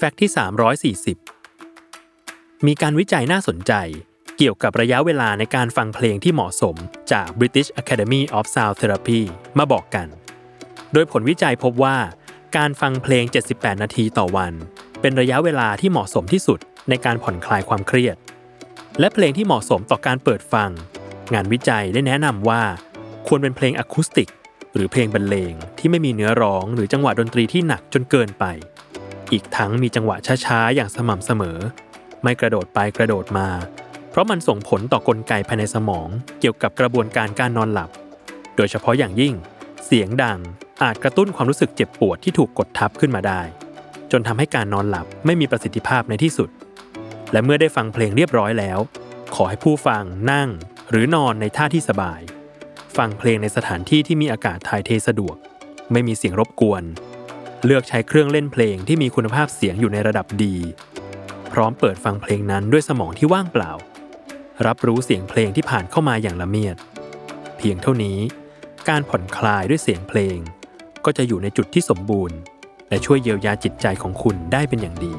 แฟกต์ที่ 340 มีการวิจัยน่าสนใจ เกี่ยวกับระยะเวลาในการฟังเพลงที่เหมาะสมจาก British Academy of Sound Therapy มาบอกกัน โดยผลวิจัยพบว่า การฟังเพลง 78 นาทีต่อวัน เป็นระยะเวลาที่เหมาะสมที่สุดในการผ่อนคลายความเครียด และเพลงที่เหมาะสมต่อการเปิดฟัง งานวิจัยได้แนะนำว่า ควรเป็นเพลงอะคูสติก หรือเพลงบรรเลงที่ไม่มีเนื้อร้องหรือจังหวะดนตรีที่หนักจนเกินไป อีกทั้งมีจังหวะช้าๆ อย่างสม่ำเสมอ ไม่กระโดดไปกระโดดมา เพราะมันส่งผลต่อกลไกภายในสมอง เกี่ยวกับกระบวนการการนอนหลับ โดยเฉพาะอย่างยิ่ง เสียงดังอาจกระตุ้นความรู้สึกเจ็บปวดที่ถูกกดทับขึ้นมาได้ จนทำให้การนอนหลับไม่มีประสิทธิภาพในที่สุด และเมื่อได้ฟังเพลงเรียบร้อยแล้ว ขอให้ผู้ฟังนั่ง หรือนอนในท่าที่สบาย ฟังเพลงในสถานที่ที่มีอากาศถ่ายเทสะดวก ไม่มีเสียงรบกวน เลือกใช้เครื่องเล่นเพลงที่มีคุณภาพเสียงอยู่ในระดับดี พร้อมเปิดฟังเพลงนั้นด้วยสมองที่ว่างเปล่า รับรู้เสียงเพลงที่ผ่านเข้ามาอย่างละเมียด เพียงเท่านี้ การผ่อนคลายด้วยเสียงเพลง ก็จะอยู่ในจุดที่สมบูรณ์ และช่วยเยียวยาจิตใจของคุณได้เป็นอย่างดี